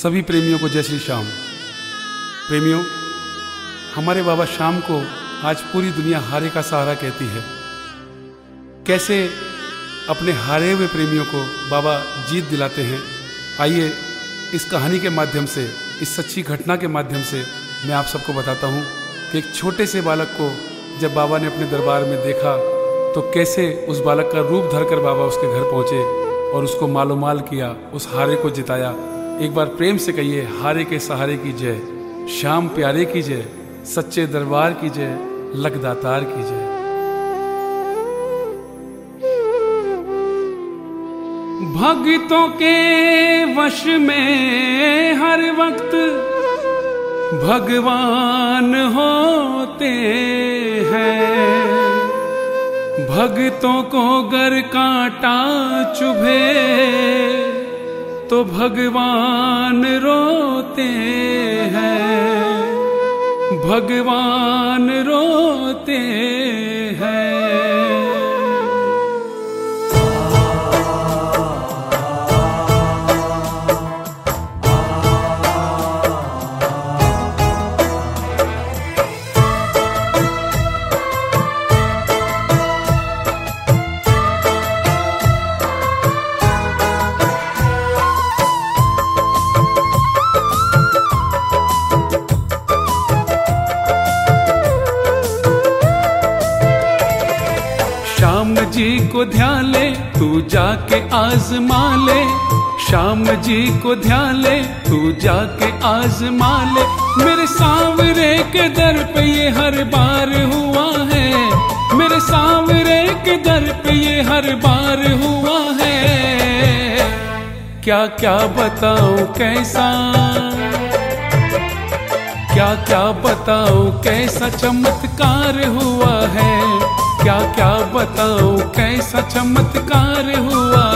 सभी प्रेमियों को जय श्री श्याम। प्रेमियों, हमारे बाबा श्याम को आज पूरी दुनिया हारे का सहारा कहती है। कैसे अपने हारे हुए प्रेमियों को बाबा जीत दिलाते हैं, आइए इस कहानी के माध्यम से, इस सच्ची घटना के माध्यम से मैं आप सबको बताता हूँ कि एक छोटे से बालक को जब बाबा ने अपने दरबार में देखा तो कैसे उस बालक का रूप धरकर बाबा उसके घर पहुँचे और उसको मालोमाल किया, उस हारे को जिताया। एक बार प्रेम से कहिए, हारे के सहारे की जय। श्याम प्यारे की जय, सच्चे दरबार की जय, लखदातार की जय। भक्तों के वश में हर वक्त भगवान होते हैं। भक्तों को गर कांटा चुभे। तो भगवान रोते हैं। भगवान रोते हैं। को ध्यान ले, तू जाके आजमा ले। श्याम जी को ध्यान ले, तू जाके आजमा ले। मेरे सांवरे के दर पे ये हर बार हुआ है। मेरे सांवरे के दर पे ये हर बार हुआ है। क्या क्या बताऊँ कैसा? क्या क्या बताऊँ कैसा चमत्कार हुआ है? क्या क्या बताऊँ? कैसा चमत्कार हुआ?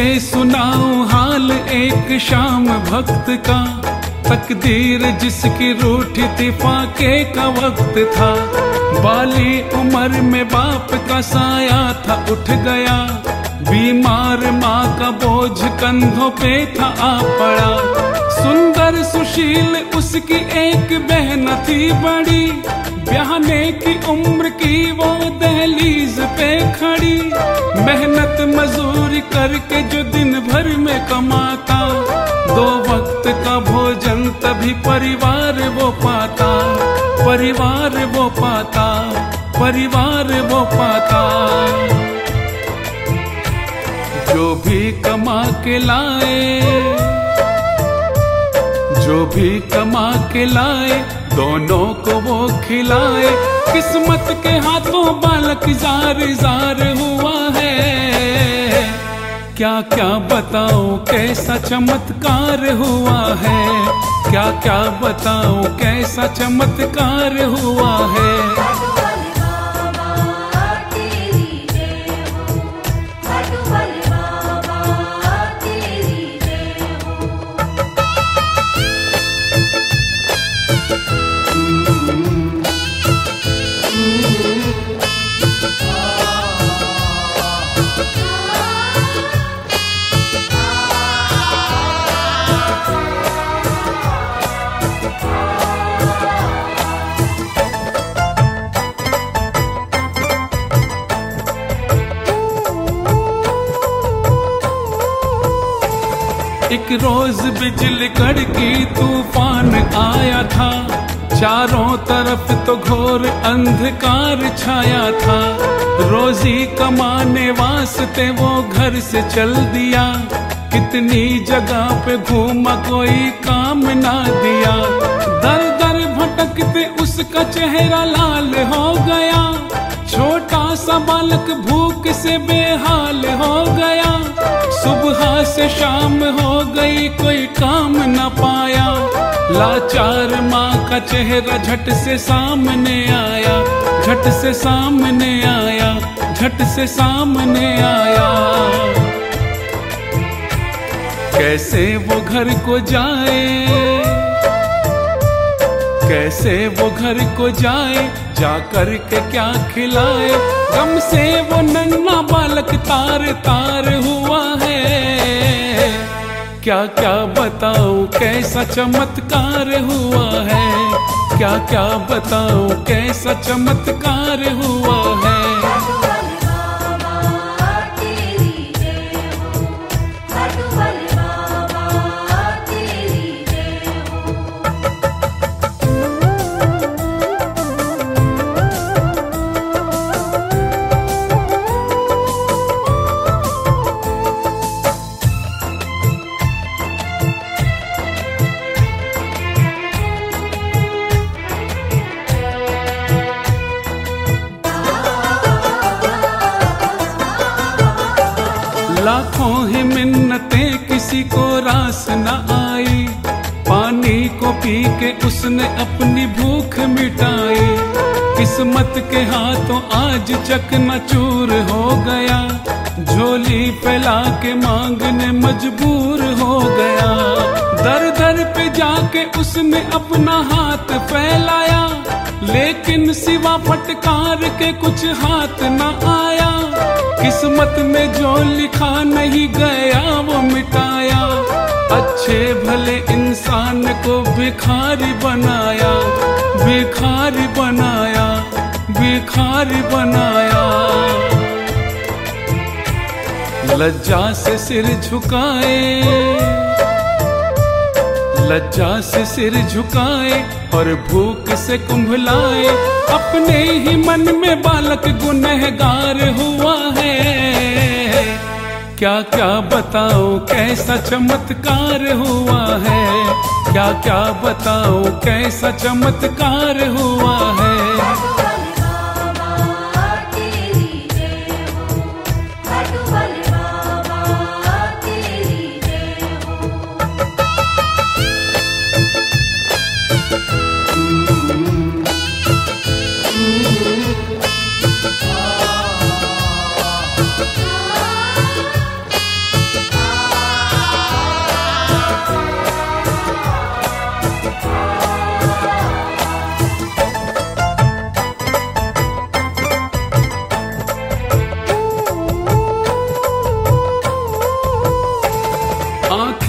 सुनिए सुनाऊं हाल एक शाम भक्त का। तकदीर जिसकी रूठी थी फाके का वक्त था। बाली उम्र में बाप का साया था, उठ गया। बीमार माँ का बोझ कंधों पे था, आ पड़ा। सुंदर सुशील उसकी एक बहन थी बड़ी। ब्याहने की उम्र की वो दहलीज पे खड़ी। मेहनत मजूरी करके जो दिन भर में कमाता, दो वक्त का भोजन तभी परिवार वो पाता, परिवार वो पाता, परिवार वो पाता। जो भी कमा के लाए जो भी कमा के लाए, दोनों को वो खिलाए। किस्मत के हाथों बालक जार जार हुआ है। क्या क्या बताऊँ कैसा चमत्कार हुआ है? क्या क्या बताऊँ कैसा चमत्कार हुआ है? बिजली कड़की तूफ़ान आया था। चारों तरफ़ तो घोर अंधकार छाया था। रोजी कमाने वास्ते वो घर से चल दिया। कितनी जगह पे घूमा कोई काम ना दिया। दर उसका चेहरा लाल हो गया। छोटा सा बालक भूख से बेहाल हो गया। सुबह से शाम हो गई, कोई काम न पाया। लाचार माँ का चेहरा झट से सामने आया। झट से सामने आया, झट से सामने आया। कैसे वो घर को जाए? कैसे वो घर को जाए, जा कर के क्या खिलाए। कम से वो नन्ना बालक तार तार हुआ है। क्या क्या बताओ कैसा चमत्कार हुआ है। क्या क्या बताओ कैसा चमत्कार हुआ मिटाई किस्मत के हाथों आज चकनाचूर हो गया। झोली फैला के मांगने मजबूर हो गया। दर दर पे जाके उसने अपना हाथ फैलाया। लेकिन सिवा फटकार के कुछ हाथ न आया। किस्मत में जो लिखा नहीं गया, वो मिटाया। अच्छे भले इंसान को भिखारी बनाया। भिखारी बनाया भिखारी बनाया। लज्जा से सिर झुकाए, लज्जा से सिर झुकाए और भूख से कुंभलाए। अपने ही मन में बालक गुनहगार हुआ है। क्या क्या बताओ कैसा चमत्कार हुआ है। क्या क्या बताओ कैसा चमत्कार हुआ।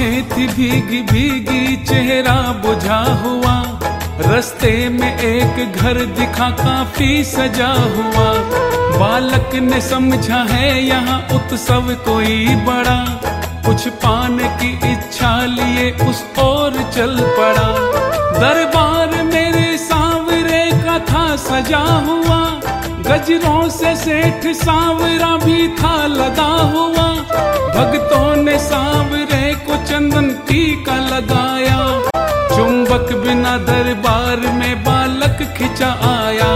आँखें थी भीगी भीगी चेहरा बुझा हुआ। रस्ते में एक घर दिखा काफ़ी सजा हुआ। बालक ने समझा है यहाँ उत्सव कोई बड़ा। कुछ पाने की इच्छा लिए उस ओर चल पड़ा। दरबार मेरे सांवरे का था सजा हुआ। गजरों से सेठ सांवरा भी था लगा हुआ। भक्तों ने सांवरे को चंदन टीका लगाया। चुंबक बिना दरबार में बालक खिंचा आया।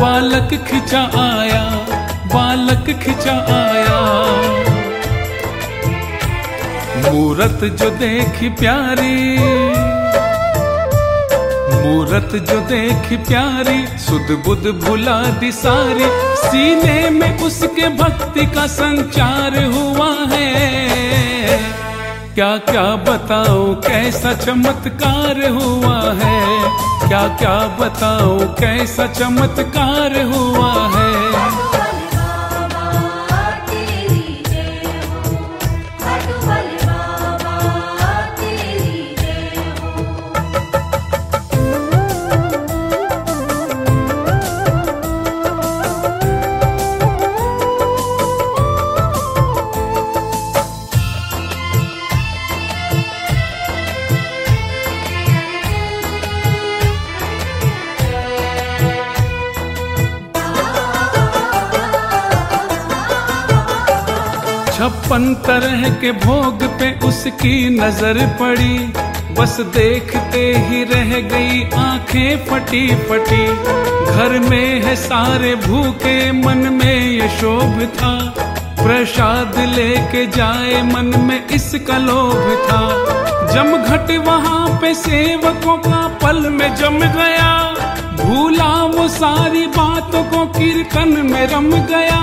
बालक खिंचा आया, बालक खिंचा आया। मूरत जो देखी प्यारी मूरत जो देख प्यारी, सुध बुध भुला दी सारी। सीने में उसके भक्ति का संचार हुआ है। क्या क्या बताओ कैसा चमत्कार हुआ है। क्या क्या बताओ कैसा चमत्कार हुआ है। छप्पन तरह के भोग पे उसकी नज़र पड़ी। बस देखते ही रह गई, आँखें फटी फटी। घर में है सारे भूखे, मन में ये शोभ था। प्रसाद लेके जाए, मन में इसका लोभ था। जम घट वहाँ पे सेवकों का पल में जम गया। भूला वो सारी बातों को कीर्तन में रम गया।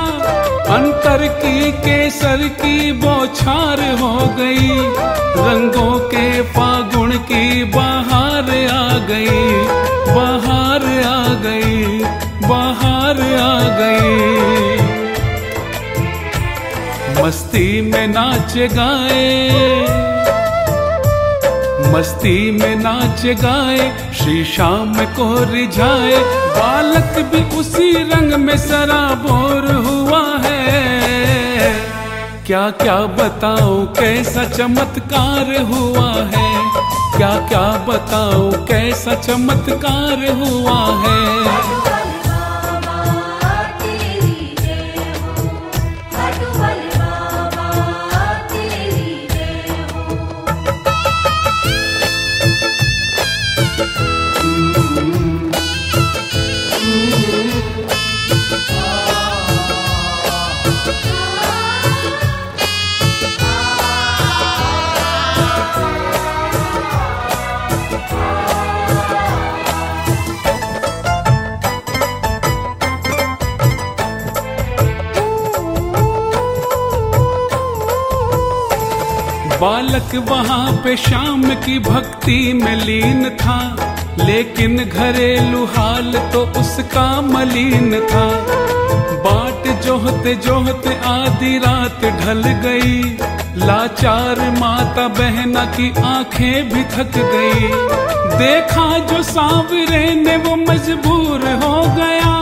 अंतर की केसर की बौछार हो गई। रंगों के फागुन की बाहर आ गई। बाहर आ गई, बाहर आ गई। मस्ती में नाच गाए। मस्ती में नाच गाए, श्री श्याम को रिझाए। बालक भी उसी रंग में सराबोर हुआ है। क्या क्या बताओ कैसा चमत्कार हुआ है? क्या क्या बताओ कैसा चमत्कार हुआ है? बालक वहाँ पे शाम की भक्ति में लीन था, लेकिन घरेलू हाल तो उसका मलिन था। बाट जोहते जोहते आधी रात ढल गई, लाचार माता बहना की आँखें भी थक गई। देखा जो सांवरे ने वो मजबूर हो गया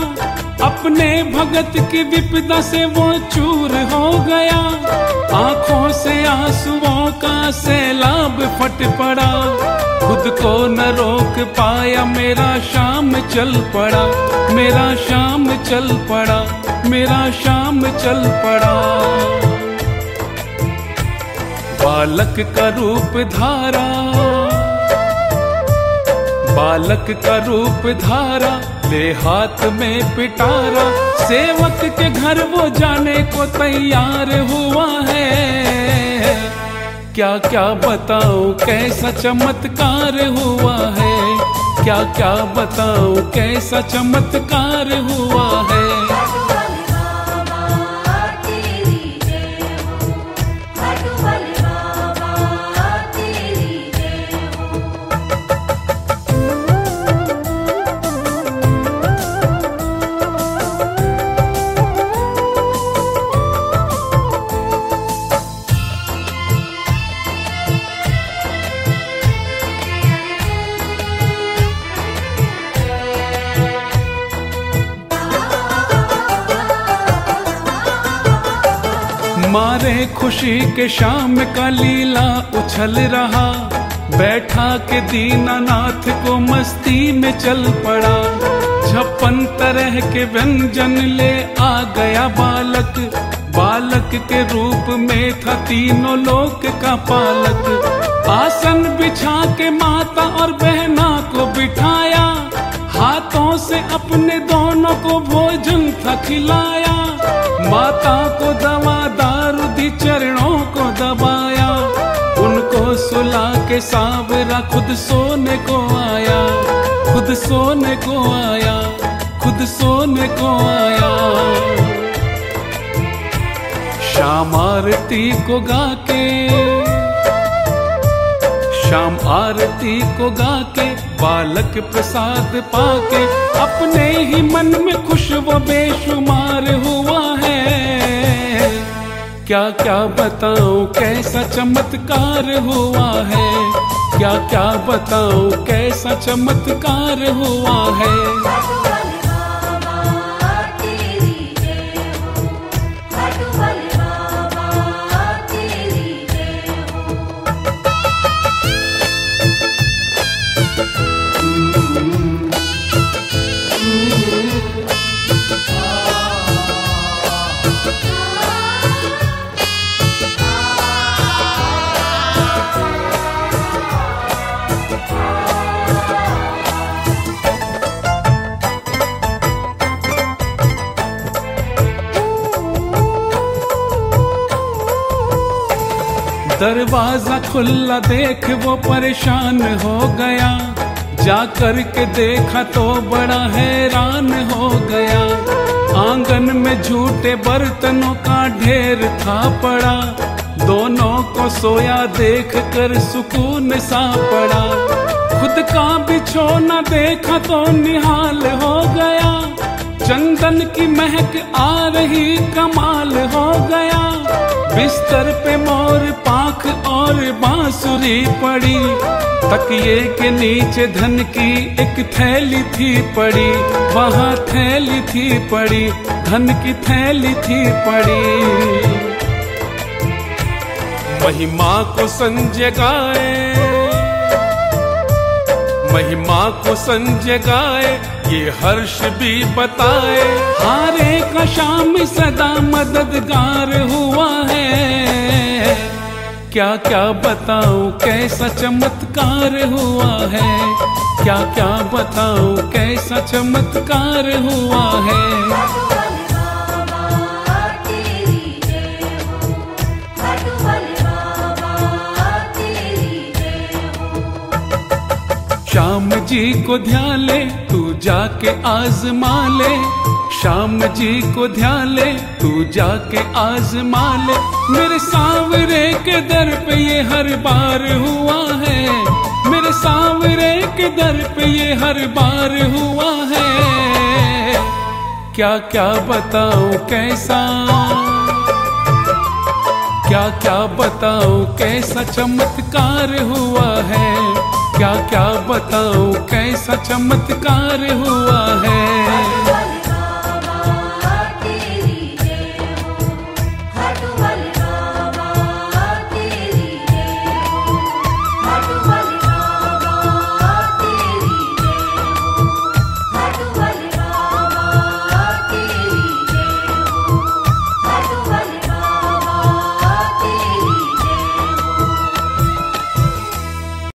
अपने भगत की विपदा से वो चूर हो गया। आँखों से आंसुओं का सैलाब फट पड़ा। खुद को न रोक पाया, मेरा शाम चल पड़ा। मेरा शाम चल पड़ा, मेरा शाम चल पड़ा। बालक का रूप धारा, बालक का रूप धारा ले हाथ में पिटारा, सेवक के घर वो जाने को तैयार हुआ है। क्या क्या बताओ कैसा चमत्कार हुआ है? क्या क्या बताओ कैसा चमत्कार हुआ खुशी के शाम का लीला उछल रहा। बैठा के दीनानाथ को मस्ती में चल पड़ा। छप्पन तरह के व्यंजन ले आ गया बालक। बालक के रूप में था तीनों लोक का पालक। आसन बिछा के माता और बहना को बिठाया। हाथों से अपने दोनों को भोजन था खिलाया। माता को दवा दारू दी चरणों को दबाया, उनको सुला के सावरा खुद सोने को आया, खुद सोने को आया, खुद सोने को आया। शाम आरती को गा के शाम आरती को गा के बालक प्रसाद पाके, अपने ही मन में खुश वो बेशुमार हुआ है। क्या क्या बताओ कैसा चमत्कार हुआ है? क्या क्या बताओ कैसा चमत्कार हुआ है? दरवाज़ा खुला देख वो परेशान हो गया। जा कर के देखा तो बड़ा हैरान हो गया। आँगन में झूठे बर्तनों का ढेर था पड़ा। दोनों को सोया देख कर सुकून सा पड़ा। खुद का बिछोना देखा तो निहाल हो गया। चंदन की महक आ रही, कमाल हो गया। बिस्तर पे मोर पाख और बांसुरी पड़ी, तकिए के नीचे धन की एक थैली थी पड़ी, वहाँ थैली थी पड़ी, धन की थैली थी पड़ी। महिमा को संजय गाए, महिमा को संजय गाए ये हर्ष भी बताए, हारे का शाम सदा मददगार हुआ है। क्या क्या बताऊँ, कैसा चमत्कार हुआ है? क्या क्या बताऊँ, कैसा चमत्कार हुआ है? श्याम जी को ध्यान ले जाके आजमा ले श्याम जी को ध्यान ले तू जाके आजमा ले मेरे सांवरे के दर पे ये हर बार हुआ है, मेरे सांवरे के दर पे ये हर बार हुआ है। क्या क्या बताऊँ कैसा? क्या क्या बताऊँ कैसा चमत्कार हुआ है? क्या क्या बताऊँ? कैसा चमत्कार हुआ है?